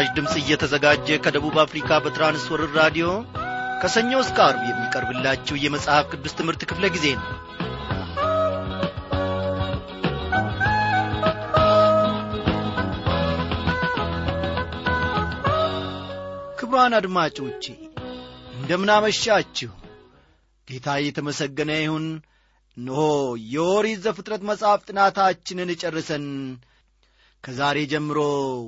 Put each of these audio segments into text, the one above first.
ይህ ምስራች ድምፅ እየተዘጋጀ ከደቡብ አፍሪካ በትራንስወርር ራዲዮ ከሰኞ እስከ አርብ የሚቀርብላችሁ የመጽሐፍ ቅዱስ ትምህርት ክፍለ ጊዜ ነው። ክቡራን አድማጮቼ እንደምናመሻችሁ። ጌታ የተመሰገነ ይሁን። እነሆ የኦሪት ዘፍጥረት መጽሐፍ ጥናታችንን ጨርሰን ከዛሬ ጀምሮ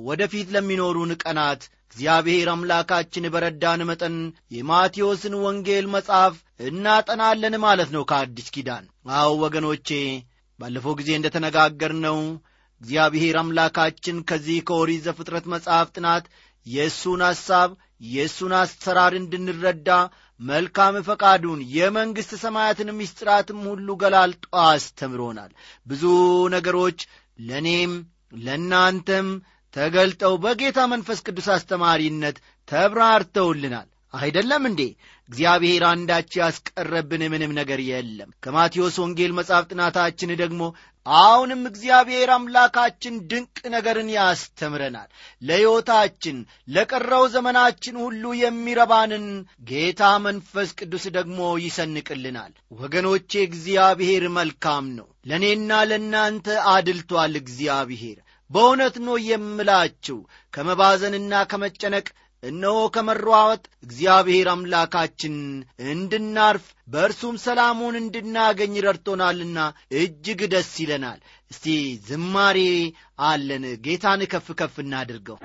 ወደፊት ለሚኖሩን ቀናት እግዚአብሔር አምላካችን በረዳን መጠን የማቴዎስን ወንጌል መጽሐፍ እናጠናለን ማለት ነው ከአዲስ ኪዳን። አዎ ወገኖቼ ባለፈው ጊዜ እንደ ተነጋገርነው እግዚአብሔር አምላካችን ከዚህ ከኦሪት ዘፍጥረት መጽሐፍ ጥናት የእሱን ሐሳብ የእሱን አሰራር እንድንረዳ መልካም ፈቃዱን የመንግሥት ሰማያትን ምስጢራትም ሁሉ ገላልጦ አስተምሮናል። ብዙ ነገሮች ለእኔም ለእናንተም ተገልጠው በጌታ መንፈስ ቅዱስ አስተማሪነት ተብራርተውልናል አይደለም እንዴ? እግዚአብሔር አንዳች ያስቀረብን ምንም ነገር የለም። ከማቴዎስ ወንጌል መጽሐፍ ጥናታችን ደግሞ አሁንም እግዚአብሔር አምላካችን ድንቅ ነገርን ያስተምረናል። ለሕይወታችን ለቀረው ዘመናችን ሁሉ የሚረባንን ጌታ መንፈስ ቅዱስ ደግሞ ይሰንቅልናል። ወገኖቼ እግዚአብሔር መልካም ነው። ለእኔና ለእናንተ አድልቷል እግዚአብሔር። በእውነት ነው የምላችሁ ከመባዘንና ከመጨነቅ እነሆ ከመሯወጥ እግዚአብሔር አምላካችን እንድናርፍ በእርሱም ሰላሙን እንድናገኝ ረድቶናልና እጅግ ደስ ይለናል። እስቲ ዝማሬ አለን። ጌታን ከፍ ከፍ እናድርገው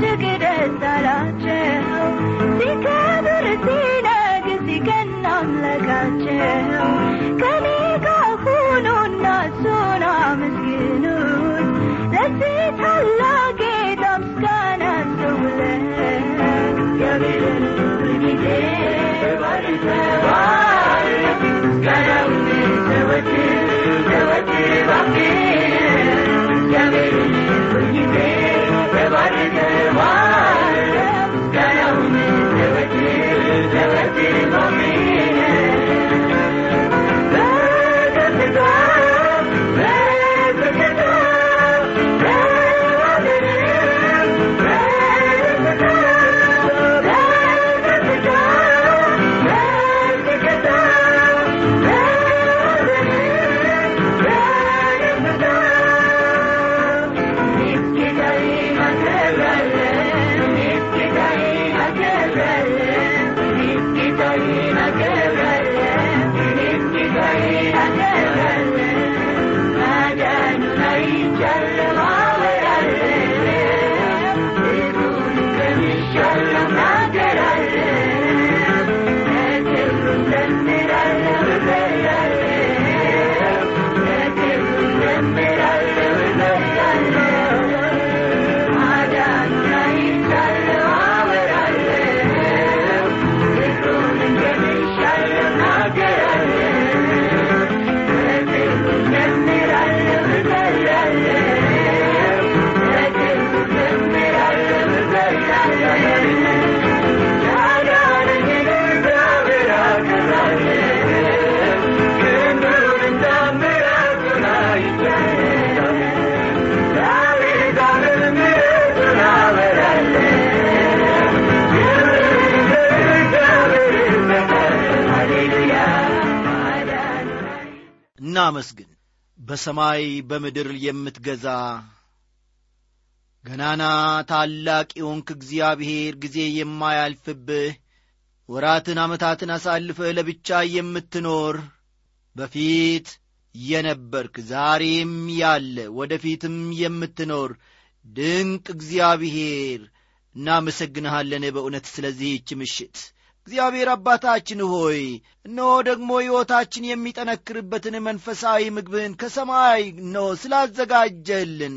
ጀግደት አላቸው ሲከብር ሲ Yeah. እናመስግን። በሰማይ በምድር የምትገዛ ገናና ታላቅ የሆንክ እግዚአብሔር ጊዜ የማያልፍብህ ወራትን ዓመታትን አሳልፈህ ለብቻ የምትኖር በፊት የነበርክ ዛሬም ያለ ወደፊትም የምትኖር ድንቅ እግዚአብሔር እናመሰግንሃለን በእውነት ስለዚህች ምሽት እግዚአብሔር አባታችን ሆይ እነሆ ደግሞ ሕይወታችን የሚጠነክርበትን መንፈሳዊ ምግብን ከሰማይ ነው ስላዘጋጀልን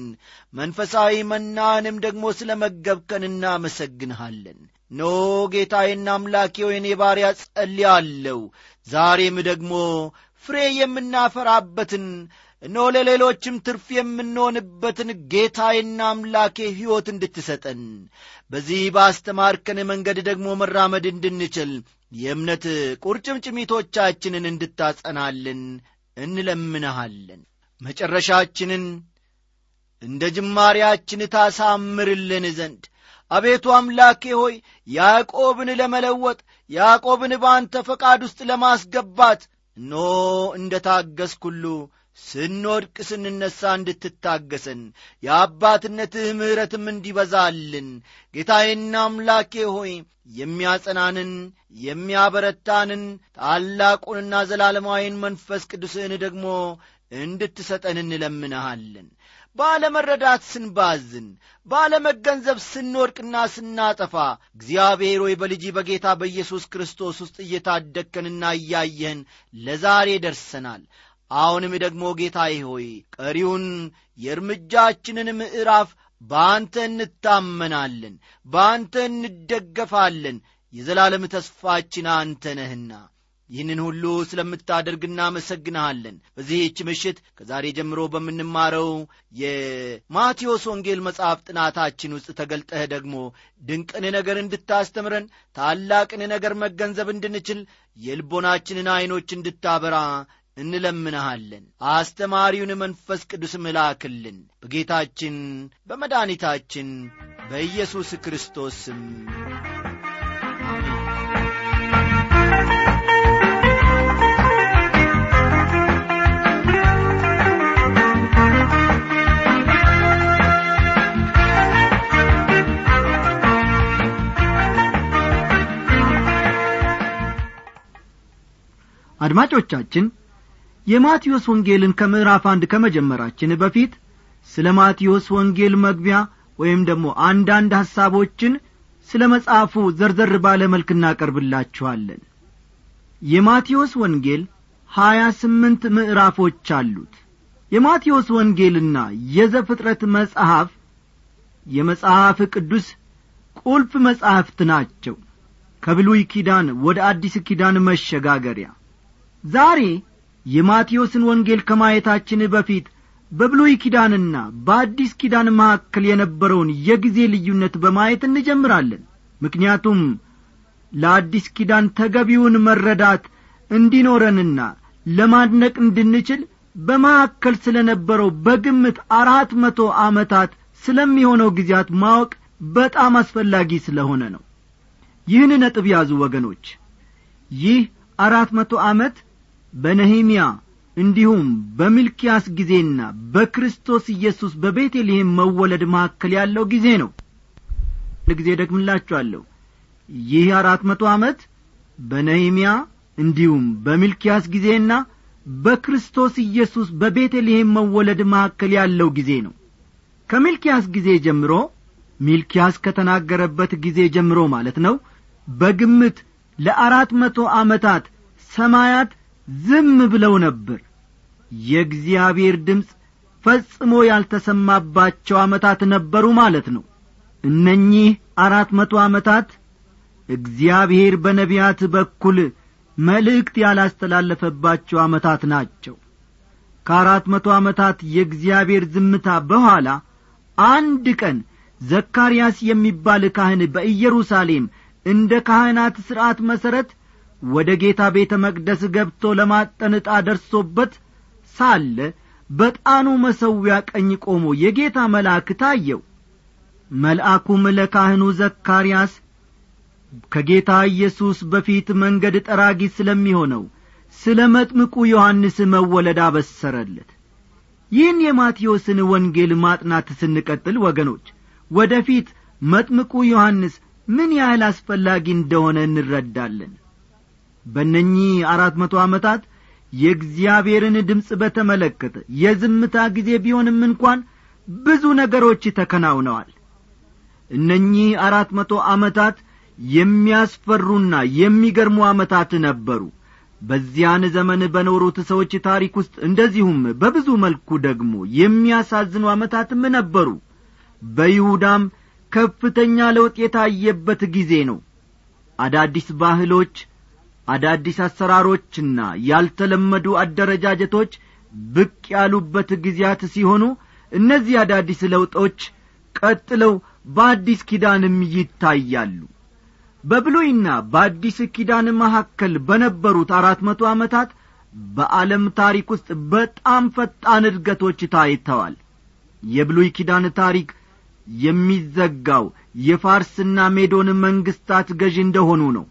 መንፈሳዊ መናንም ደግሞ ስለ መገብከን እናመሰግንሃለን። ኖ ጌታዬና አምላኬ ወይኔ ባሪያ ጸልያለሁ ዛሬም ደግሞ ፍሬ የምናፈራበትን እነሆ ለሌሎችም ትርፍ የምንሆንበትን ጌታዬና አምላኬ ሕይወት እንድትሰጠን በዚህ ባስተማርከን መንገድ ደግሞ መራመድ እንድንችል የእምነት ቁርጭምጭሚቶቻችንን እንድታጸናልን እንለምንሃለን። መጨረሻችንን እንደ ጅማሬያችን ታሳምርልን ዘንድ አቤቱ አምላኬ ሆይ ያዕቆብን ለመለወጥ ያዕቆብን በአንተ ፈቃድ ውስጥ ለማስገባት ኖ እንደ ታገስክ ሁሉ ስንወድቅ ስንነሣ እንድትታገሰን የአባትነትህ ምሕረትም እንዲበዛልን ጌታዬና አምላኬ ሆይ የሚያጸናንን የሚያበረታንን ታላቁንና ዘላለማዊን መንፈስ ቅዱስህን ደግሞ እንድትሰጠን እንለምንሃለን። ባለመረዳት ስንባዝን ባለመገንዘብ ስንወድቅና ስናጠፋ እግዚአብሔር ሆይ በልጅ በጌታ በኢየሱስ ክርስቶስ ውስጥ እየታደግከንና እያየህን ለዛሬ ደርሰናል አሁንም ደግሞ ጌታዬ ሆይ ቀሪውን የእርምጃችንን ምዕራፍ በአንተ እንታመናለን በአንተ እንደገፋለን። የዘላለም ተስፋችን አንተ ነህና ይህንን ሁሉ ስለምታደርግ እናመሰግንሃለን። በዚህች ምሽት ከዛሬ ጀምሮ በምንማረው የማቴዎስ ወንጌል መጽሐፍ ጥናታችን ውስጥ ተገልጠህ ደግሞ ድንቅን ነገር እንድታስተምረን ታላቅን ነገር መገንዘብ እንድንችል የልቦናችንን ዐይኖች እንድታበራ እንለምንሃለን። አስተማሪውን መንፈስ ቅዱስ ምላክልን በጌታችን በመድኃኒታችን በኢየሱስ ክርስቶስ ስም። አድማጮቻችን የማቴዎስ ወንጌልን ከምዕራፍ አንድ ከመጀመራችን በፊት ስለ ማቴዎስ ወንጌል መግቢያ ወይም ደግሞ አንዳንድ ሐሳቦችን ስለ መጽሐፉ ዘርዘር ባለ መልክ እናቀርብላችኋለን። የማቴዎስ ወንጌል ሀያ ስምንት ምዕራፎች አሉት። የማቴዎስ ወንጌልና የዘፍጥረት መጽሐፍ የመጽሐፍ ቅዱስ ቁልፍ መጻሕፍት ናቸው። ከብሉይ ኪዳን ወደ አዲስ ኪዳን መሸጋገሪያ። ዛሬ የማቴዎስን ወንጌል ከማየታችን በፊት በብሉይ ኪዳንና በአዲስ ኪዳን መካከል የነበረውን የጊዜ ልዩነት በማየት እንጀምራለን። ምክንያቱም ለአዲስ ኪዳን ተገቢውን መረዳት እንዲኖረንና ለማድነቅ እንድንችል በመካከል ስለ ነበረው በግምት አራት መቶ ዓመታት ስለሚሆነው ጊዜያት ማወቅ በጣም አስፈላጊ ስለሆነ ነው። ይህን ነጥብ ያዙ ወገኖች። ይህ አራት መቶ ዓመት በነህምያ እንዲሁም በሚልኪያስ ጊዜና በክርስቶስ ኢየሱስ በቤተልሔም መወለድ መካከል ያለው ጊዜ ነው። ጊዜ ደግምላችኋለሁ ይህ አራት መቶ ዓመት በነህምያ እንዲሁም በሚልኪያስ ጊዜና በክርስቶስ ኢየሱስ በቤተልሔም መወለድ መካከል ያለው ጊዜ ነው። ከሚልኪያስ ጊዜ ጀምሮ ሚልኪያስ ከተናገረበት ጊዜ ጀምሮ ማለት ነው በግምት ለአራት መቶ ዓመታት ሰማያት ዝም ብለው ነበር። የእግዚአብሔር ድምፅ ፈጽሞ ያልተሰማባቸው ዓመታት ነበሩ ማለት ነው። እነኚህ አራት መቶ ዓመታት እግዚአብሔር በነቢያት በኩል መልእክት ያላስተላለፈባቸው ዓመታት ናቸው። ከአራት መቶ ዓመታት የእግዚአብሔር ዝምታ በኋላ አንድ ቀን ዘካርያስ የሚባል ካህን በኢየሩሳሌም እንደ ካህናት ሥርዓት መሠረት ወደ ጌታ ቤተ መቅደስ ገብቶ ለማጠን ዕጣ ደርሶበት ሳለ በጣኑ መሠዊያ ቀኝ ቆሞ የጌታ መልአክ ታየው። መልአኩም ለካህኑ ዘካርያስ ከጌታ ኢየሱስ በፊት መንገድ ጠራጊ ስለሚሆነው ስለ መጥምቁ ዮሐንስ መወለድ አበሰረለት። ይህን የማቴዎስን ወንጌል ማጥናት ስንቀጥል ወገኖች ወደ ፊት መጥምቁ ዮሐንስ ምን ያህል አስፈላጊ እንደሆነ እንረዳለን በእነኚህ አራት መቶ ዓመታት የእግዚአብሔርን ድምፅ በተመለከተ የዝምታ ጊዜ ቢሆንም እንኳን ብዙ ነገሮች ተከናውነዋል። እነኚህ አራት መቶ ዓመታት የሚያስፈሩና የሚገርሙ ዓመታት ነበሩ። በዚያን ዘመን በኖሩት ሰዎች ታሪክ ውስጥ እንደዚሁም በብዙ መልኩ ደግሞ የሚያሳዝኑ ዓመታትም ነበሩ። በይሁዳም ከፍተኛ ለውጥ የታየበት ጊዜ ነው። አዳዲስ ባህሎች አዳዲስ አሰራሮችና ያልተለመዱ አደረጃጀቶች ብቅ ያሉበት ጊዜያት ሲሆኑ እነዚህ አዳዲስ ለውጦች ቀጥለው በአዲስ ኪዳንም ይታያሉ። በብሉይና በአዲስ ኪዳን መካከል በነበሩት አራት መቶ ዓመታት በዓለም ታሪክ ውስጥ በጣም ፈጣን እድገቶች ታይተዋል። የብሉይ ኪዳን ታሪክ የሚዘጋው የፋርስና ሜዶን መንግስታት ገዥ እንደሆኑ ነው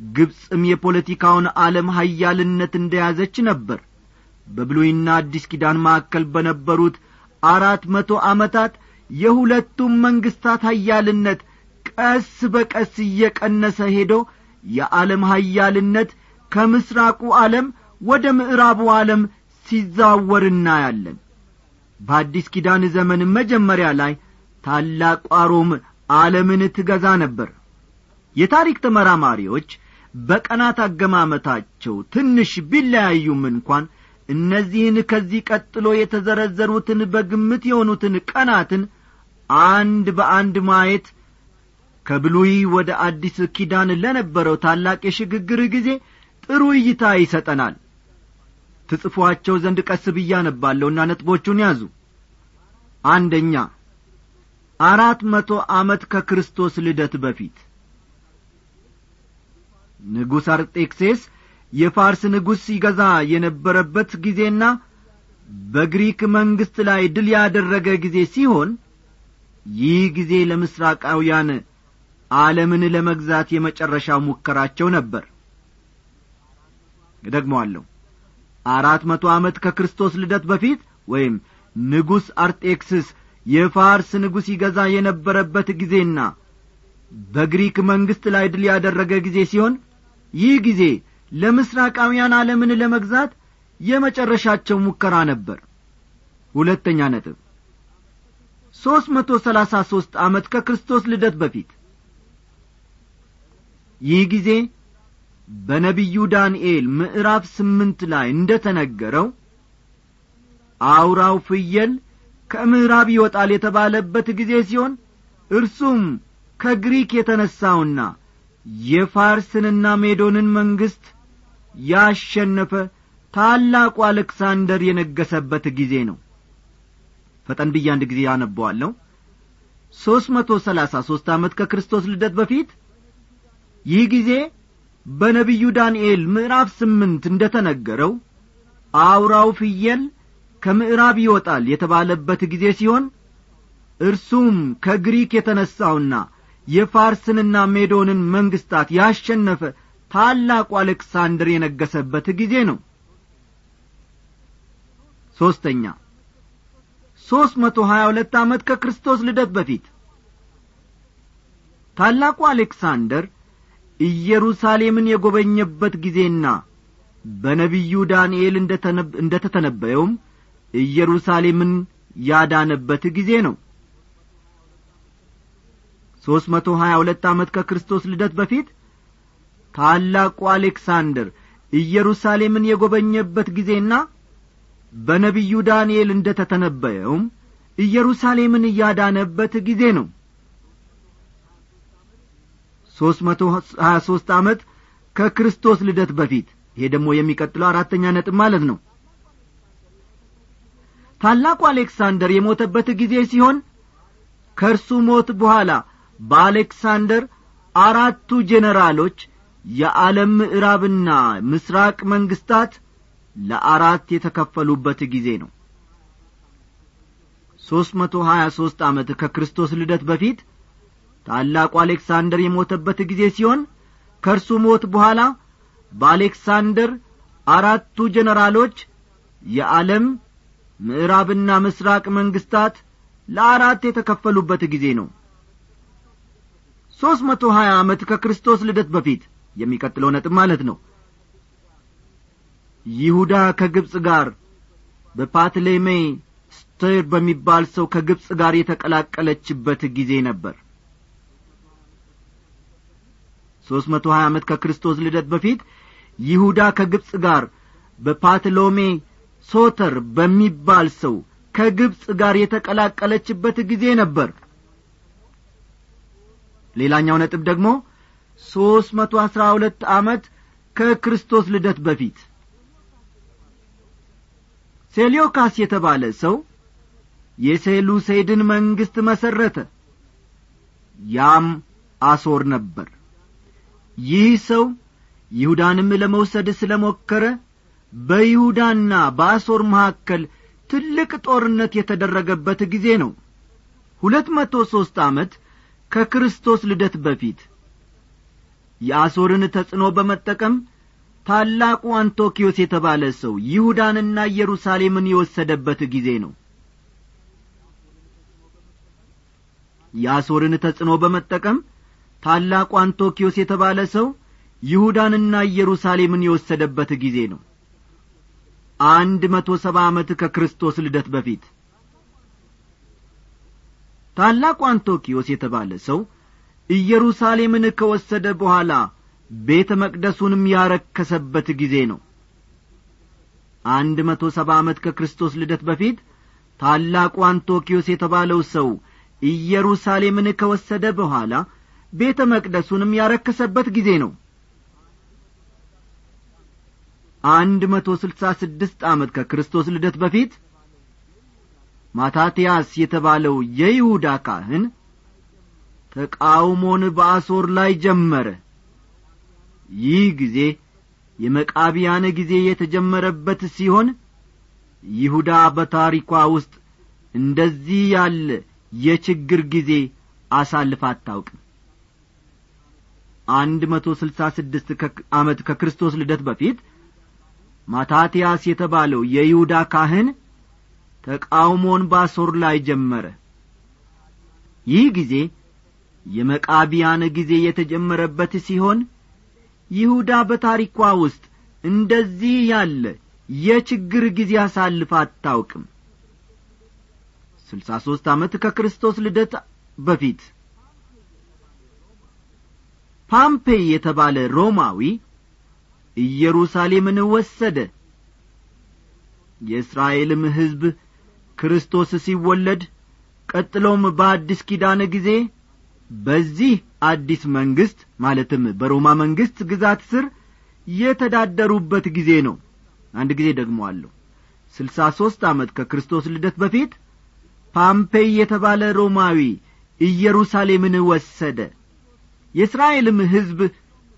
ግብፅም የፖለቲካውን ዓለም ሀያልነት እንደያዘች ነበር። በብሉይና አዲስ ኪዳን መካከል በነበሩት አራት መቶ ዓመታት የሁለቱም መንግስታት ሀያልነት ቀስ በቀስ እየቀነሰ ሄዶ የዓለም ሀያልነት ከምስራቁ ዓለም ወደ ምዕራቡ ዓለም ሲዛወር እናያለን። በአዲስ ኪዳን ዘመን መጀመሪያ ላይ ታላቋ ሮም ዓለምን ትገዛ ነበር። የታሪክ ተመራማሪዎች በቀናት አገማመታቸው ትንሽ ቢለያዩም እንኳን እነዚህን ከዚህ ቀጥሎ የተዘረዘሩትን በግምት የሆኑትን ቀናትን አንድ በአንድ ማየት ከብሉይ ወደ አዲስ ኪዳን ለነበረው ታላቅ የሽግግር ጊዜ ጥሩ እይታ ይሰጠናል። ትጽፏቸው ዘንድ ቀስ ብያነባለሁና ነጥቦቹን ያዙ። አንደኛ አራት መቶ ዓመት ከክርስቶስ ልደት በፊት ንጉሥ አርጤክሴስ የፋርስ ንጉሥ ይገዛ የነበረበት ጊዜና በግሪክ መንግሥት ላይ ድል ያደረገ ጊዜ ሲሆን ይህ ጊዜ ለምስራቃውያን ዓለምን ለመግዛት የመጨረሻው ሙከራቸው ነበር። እደግመዋለሁ አራት መቶ ዓመት ከክርስቶስ ልደት በፊት ወይም ንጉሥ አርጤክስስ የፋርስ ንጉሥ ይገዛ የነበረበት ጊዜና በግሪክ መንግሥት ላይ ድል ያደረገ ጊዜ ሲሆን ይህ ጊዜ ለምስራቃውያን ዓለምን ለመግዛት የመጨረሻቸው ሙከራ ነበር። ሁለተኛ ነጥብ ሦስት መቶ ሰላሳ ሦስት ዓመት ከክርስቶስ ልደት በፊት። ይህ ጊዜ በነቢዩ ዳንኤል ምዕራፍ ስምንት ላይ እንደ ተነገረው አውራው ፍየል ከምዕራብ ይወጣል የተባለበት ጊዜ ሲሆን እርሱም ከግሪክ የተነሣውና የፋርስንና ሜዶንን መንግሥት ያሸነፈ ታላቁ አሌክሳንደር የነገሰበት ጊዜ ነው። ፈጠን ብዬ አንድ ጊዜ ያነበዋለሁ ሦስት መቶ ሰላሳ ሦስት ዓመት ከክርስቶስ ልደት በፊት ይህ ጊዜ በነቢዩ ዳንኤል ምዕራፍ ስምንት እንደ ተነገረው አውራው ፍየል ከምዕራብ ይወጣል የተባለበት ጊዜ ሲሆን እርሱም ከግሪክ የተነሣውና የፋርስንና ሜዶንን መንግሥታት ያሸነፈ ታላቁ አሌክሳንድር የነገሰበት ጊዜ ነው። ሦስተኛ ሦስት መቶ ሀያ ሁለት ዓመት ከክርስቶስ ልደት በፊት ታላቁ አሌክሳንደር ኢየሩሳሌምን የጐበኘበት ጊዜና በነቢዩ ዳንኤል እንደ ተተነበየውም ኢየሩሳሌምን ያዳነበት ጊዜ ነው ሦስት መቶ ሀያ ሁለት ዓመት ከክርስቶስ ልደት በፊት ታላቁ አሌክሳንደር ኢየሩሳሌምን የጐበኘበት ጊዜና በነቢዩ ዳንኤል እንደ ተተነበየውም ኢየሩሳሌምን እያዳነበት ጊዜ ነው። ሦስት መቶ ሀያ ሦስት ዓመት ከክርስቶስ ልደት በፊት ይሄ ደግሞ የሚቀጥለው አራተኛ ነጥብ ማለት ነው። ታላቁ አሌክሳንደር የሞተበት ጊዜ ሲሆን ከእርሱ ሞት በኋላ በአሌክሳንደር አራቱ ጄኔራሎች የዓለም ምዕራብና ምስራቅ መንግስታት ለአራት የተከፈሉበት ጊዜ ነው። ሦስት መቶ ሀያ ሦስት ዓመት ከክርስቶስ ልደት በፊት ታላቁ አሌክሳንደር የሞተበት ጊዜ ሲሆን ከእርሱ ሞት በኋላ በአሌክሳንደር አራቱ ጀነራሎች የዓለም ምዕራብና ምስራቅ መንግስታት ለአራት የተከፈሉበት ጊዜ ነው ሦስት መቶ ሀያ ዓመት ከክርስቶስ ልደት በፊት የሚቀጥለው ነጥብ ማለት ነው። ይሁዳ ከግብፅ ጋር በፓትሌሜ ስቴር በሚባል ሰው ከግብፅ ጋር የተቀላቀለችበት ጊዜ ነበር። ሦስት መቶ ሀያ ዓመት ከክርስቶስ ልደት በፊት ይሁዳ ከግብፅ ጋር በፓትሎሜ ሶተር በሚባል ሰው ከግብፅ ጋር የተቀላቀለችበት ጊዜ ነበር ሌላኛው ነጥብ ደግሞ ሦስት መቶ አሥራ ሁለት ዓመት ከክርስቶስ ልደት በፊት። ሴልዮካስ የተባለ ሰው የሴሉሴድን መንግሥት መሠረተ። ያም አሶር ነበር። ይህ ሰው ይሁዳንም ለመውሰድ ስለ ሞከረ በይሁዳና በአሶር መካከል ትልቅ ጦርነት የተደረገበት ጊዜ ነው። ሁለት መቶ ሦስት ዓመት ከክርስቶስ ልደት በፊት የአሦርን ተጽዕኖ በመጠቀም ታላቁ አንቶኪዮስ የተባለ ሰው ይሁዳንና ኢየሩሳሌምን የወሰደበት ጊዜ ነው። የአሦርን ተጽዕኖ በመጠቀም ታላቁ አንቶኪዮስ የተባለ ሰው ይሁዳንና ኢየሩሳሌምን የወሰደበት ጊዜ ነው። አንድ መቶ ሰባ ዓመት ከክርስቶስ ልደት በፊት ታላቁ አንቶኪዮስ የተባለ ሰው ኢየሩሳሌምን ከወሰደ በኋላ ቤተ መቅደሱንም ያረከሰበት ጊዜ ነው። አንድ መቶ ሰባ ዓመት ከክርስቶስ ልደት በፊት ታላቁ አንቶኪዮስ የተባለው ሰው ኢየሩሳሌምን ከወሰደ በኋላ ቤተ መቅደሱንም ያረከሰበት ጊዜ ነው። አንድ መቶ ስልሳ ስድስት ዓመት ከክርስቶስ ልደት በፊት ማታትያስ የተባለው የይሁዳ ካህን ተቃውሞን በአሶር ላይ ጀመረ። ይህ ጊዜ የመቃቢያን ጊዜ የተጀመረበት ሲሆን ይሁዳ በታሪኳ ውስጥ እንደዚህ ያለ የችግር ጊዜ አሳልፍ አታውቅም። አንድ መቶ ስልሳ ስድስት ዓመት ከክርስቶስ ልደት በፊት ማታትያስ የተባለው የይሁዳ ካህን ተቃውሞን ባሶር ላይ ጀመረ። ይህ ጊዜ የመቃቢያን ጊዜ የተጀመረበት ሲሆን ይሁዳ በታሪኳ ውስጥ እንደዚህ ያለ የችግር ጊዜ አሳልፍ አታውቅም። ስልሳ ሦስት ዓመት ከክርስቶስ ልደት በፊት ፓምፔይ የተባለ ሮማዊ ኢየሩሳሌምን ወሰደ። የእስራኤልም ሕዝብ ክርስቶስ ሲወለድ ቀጥሎም በአዲስ ኪዳን ጊዜ በዚህ አዲስ መንግሥት ማለትም በሮማ መንግሥት ግዛት ስር የተዳደሩበት ጊዜ ነው። አንድ ጊዜ ደግሞ አለሁ ስልሳ ሦስት ዓመት ከክርስቶስ ልደት በፊት ፓምፔይ የተባለ ሮማዊ ኢየሩሳሌምን ወሰደ። የእስራኤልም ሕዝብ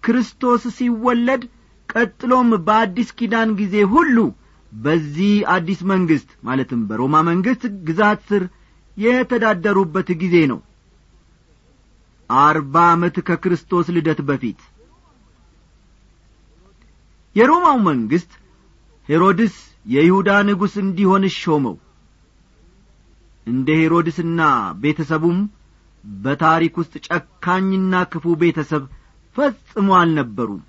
ክርስቶስ ሲወለድ ቀጥሎም በአዲስ ኪዳን ጊዜ ሁሉ በዚህ አዲስ መንግሥት ማለትም በሮማ መንግሥት ግዛት ስር የተዳደሩበት ጊዜ ነው። አርባ ዓመት ከክርስቶስ ልደት በፊት የሮማው መንግሥት ሄሮድስ የይሁዳ ንጉሥ እንዲሆን ሾመው። እንደ ሄሮድስና ቤተሰቡም በታሪክ ውስጥ ጨካኝና ክፉ ቤተሰብ ፈጽሞ አልነበሩም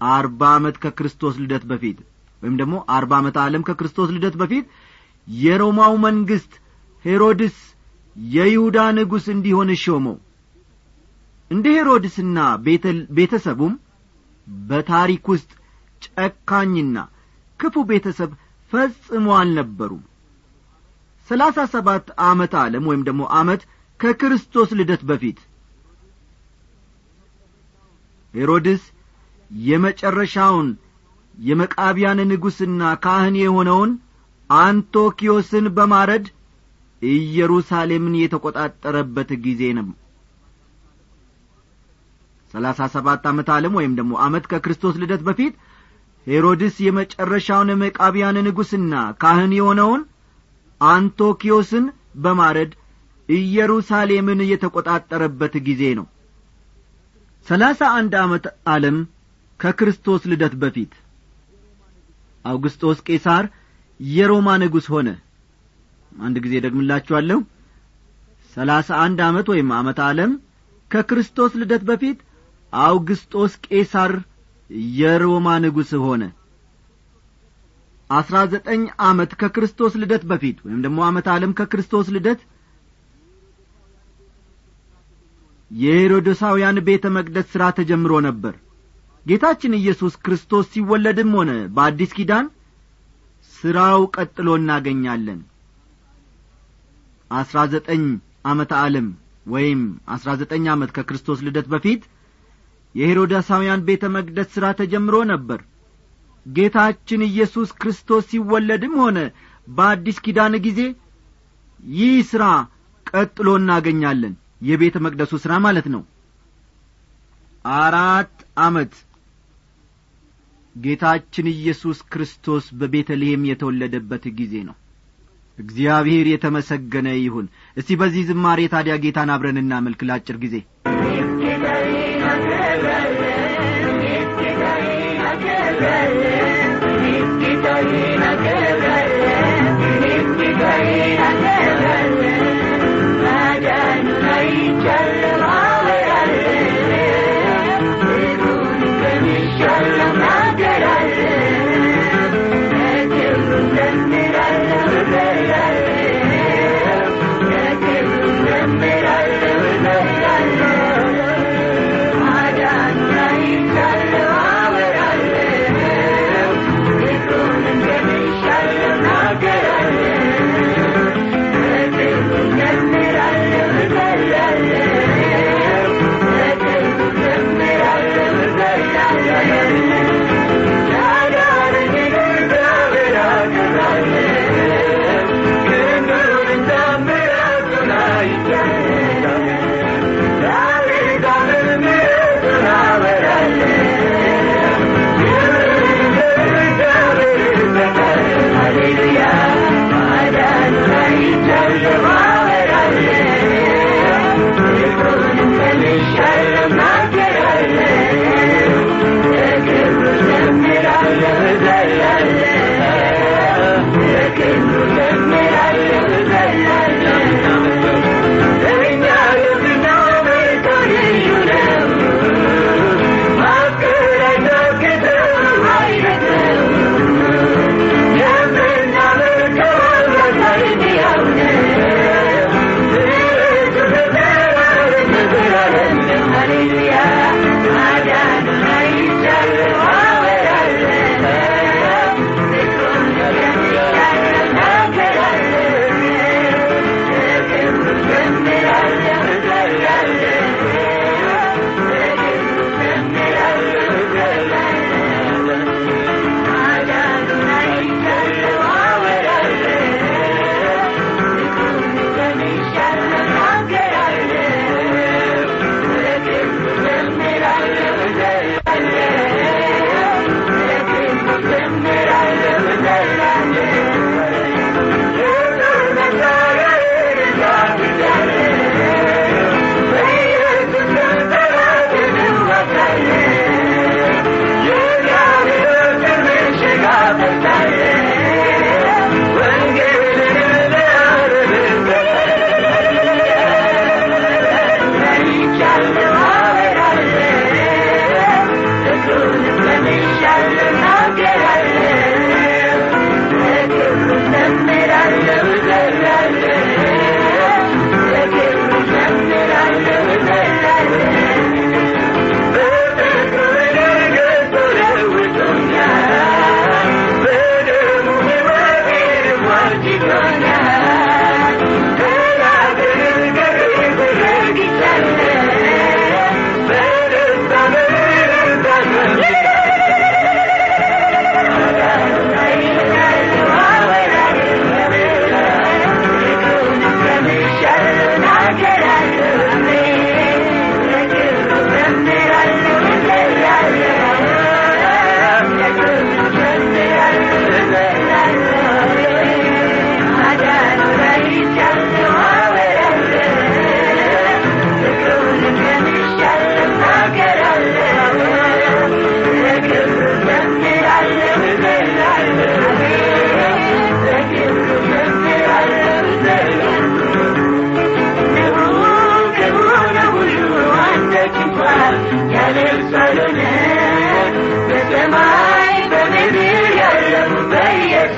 አርባ ዓመት ከክርስቶስ ልደት በፊት ወይም ደግሞ አርባ ዓመት ዓለም ከክርስቶስ ልደት በፊት የሮማው መንግሥት ሄሮድስ የይሁዳ ንጉሥ እንዲሆን ሾመው። እንደ ሄሮድስና ቤተሰቡም በታሪክ ውስጥ ጨካኝና ክፉ ቤተሰብ ፈጽሞ አልነበሩም። ሰላሳ ሰባት ዓመት ዓለም ወይም ደግሞ ዓመት ከክርስቶስ ልደት በፊት ሄሮድስ የመጨረሻውን የመቃቢያን ንጉሥና ካህን የሆነውን አንቶኪዮስን በማረድ ኢየሩሳሌምን የተቈጣጠረበት ጊዜ ነው። ሰላሳ ሰባት ዓመት ዓለም ወይም ደግሞ ዓመት ከክርስቶስ ልደት በፊት ሄሮድስ የመጨረሻውን መቃቢያን ንጉሥና ካህን የሆነውን አንቶኪዮስን በማረድ ኢየሩሳሌምን የተቈጣጠረበት ጊዜ ነው። ሰላሳ አንድ ዓመት ዓለም ከክርስቶስ ልደት በፊት አውግስጦስ ቄሳር የሮማ ንጉሥ ሆነ። አንድ ጊዜ ደግምላችኋለሁ ሰላሳ አንድ ዓመት ወይም ዓመት ዓለም ከክርስቶስ ልደት በፊት አውግስጦስ ቄሳር የሮማ ንጉሥ ሆነ። አስራ ዘጠኝ ዓመት ከክርስቶስ ልደት በፊት ወይም ደግሞ ዓመት ዓለም ከክርስቶስ ልደት የሄሮዶሳውያን ቤተ መቅደስ ሥራ ተጀምሮ ነበር ጌታችን ኢየሱስ ክርስቶስ ሲወለድም ሆነ በአዲስ ኪዳን ሥራው ቀጥሎ እናገኛለን። አስራ ዘጠኝ ዓመተ ዓለም ወይም አስራ ዘጠኝ ዓመት ከክርስቶስ ልደት በፊት የሄሮዳሳውያን ቤተ መቅደስ ሥራ ተጀምሮ ነበር። ጌታችን ኢየሱስ ክርስቶስ ሲወለድም ሆነ በአዲስ ኪዳን ጊዜ ይህ ሥራ ቀጥሎ እናገኛለን። የቤተ መቅደሱ ሥራ ማለት ነው። አራት ዓመት ጌታችን ኢየሱስ ክርስቶስ በቤተልሔም የተወለደበት ጊዜ ነው። እግዚአብሔር የተመሰገነ ይሁን። እስቲ በዚህ ዝማሬ ታዲያ ጌታን አብረን እናመልክ ላጭር ጊዜ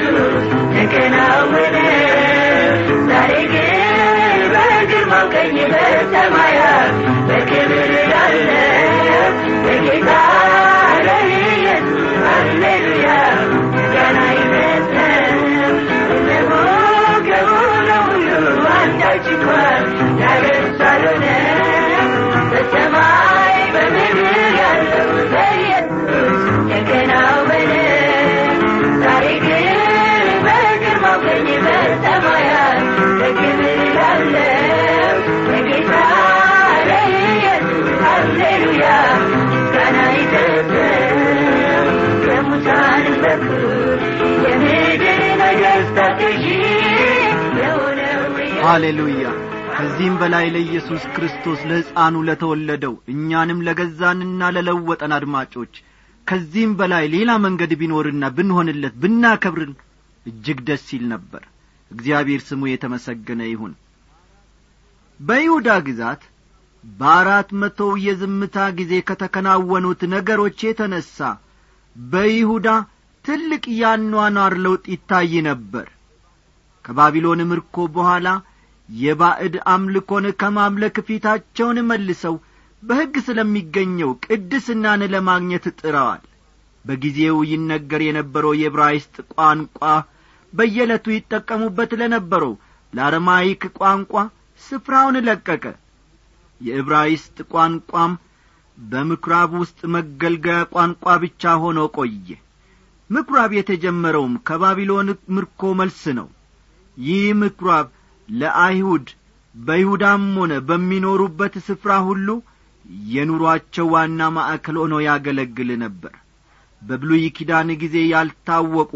Thank you. ሃሌሉያ። ከዚህም በላይ ለኢየሱስ ክርስቶስ ለሕፃኑ ለተወለደው እኛንም ለገዛንና ለለወጠን አድማጮች ከዚህም በላይ ሌላ መንገድ ቢኖርና ብንሆንለት ብናከብርን እጅግ ደስ ይል ነበር። እግዚአብሔር ስሙ የተመሰገነ ይሁን። በይሁዳ ግዛት በአራት መቶው የዝምታ ጊዜ ከተከናወኑት ነገሮች የተነሣ በይሁዳ ትልቅ ያኗኗር ለውጥ ይታይ ነበር። ከባቢሎን ምርኮ በኋላ የባዕድ አምልኮን ከማምለክ ፊታቸውን መልሰው በሕግ ስለሚገኘው ቅድስናን ለማግኘት ጥረዋል። በጊዜው ይነገር የነበረው የዕብራይስጥ ቋንቋ በየዕለቱ ይጠቀሙበት ለነበረው ለአረማይክ ቋንቋ ስፍራውን ለቀቀ። የዕብራይስጥ ቋንቋም በምኵራብ ውስጥ መገልገያ ቋንቋ ብቻ ሆኖ ቆየ። ምኵራብ የተጀመረውም ከባቢሎን ምርኮ መልስ ነው። ይህ ምኵራብ ለአይሁድ በይሁዳም ሆነ በሚኖሩበት ስፍራ ሁሉ የኑሮአቸው ዋና ማዕከል ሆኖ ያገለግል ነበር። በብሉይ ኪዳን ጊዜ ያልታወቁ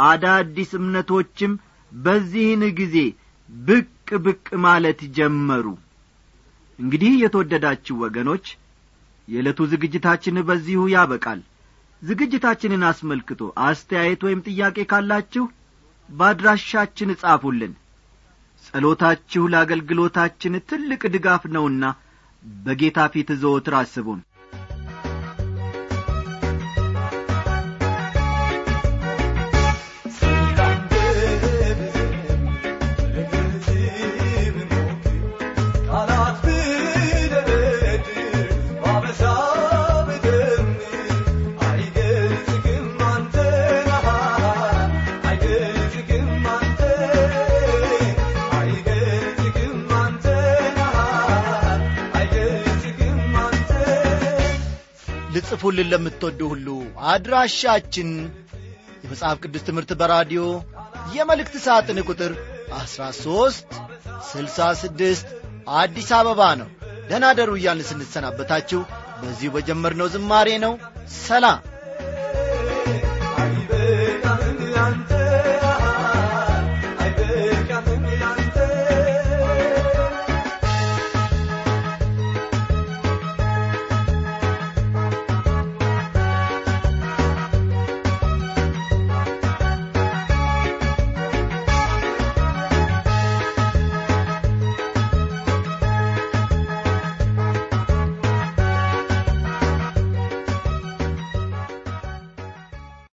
አዳዲስ እምነቶችም በዚህን ጊዜ ብቅ ብቅ ማለት ጀመሩ። እንግዲህ የተወደዳችሁ ወገኖች የዕለቱ ዝግጅታችን በዚሁ ያበቃል። ዝግጅታችንን አስመልክቶ አስተያየት ወይም ጥያቄ ካላችሁ በአድራሻችን እጻፉልን ጸሎታችሁ ለአገልግሎታችን ትልቅ ድጋፍ ነውና በጌታ ፊት ዘወትር አስቡን ልጽፉልን ለምትወዱ ሁሉ አድራሻችን የመጽሐፍ ቅዱስ ትምህርት በራዲዮ የመልእክት ሳጥን ቁጥር 13 66 አዲስ አበባ ነው። ደህና ደሩ እያልን ስንሰናበታችሁ በዚሁ በጀመርነው ዝማሬ ነው። ሰላም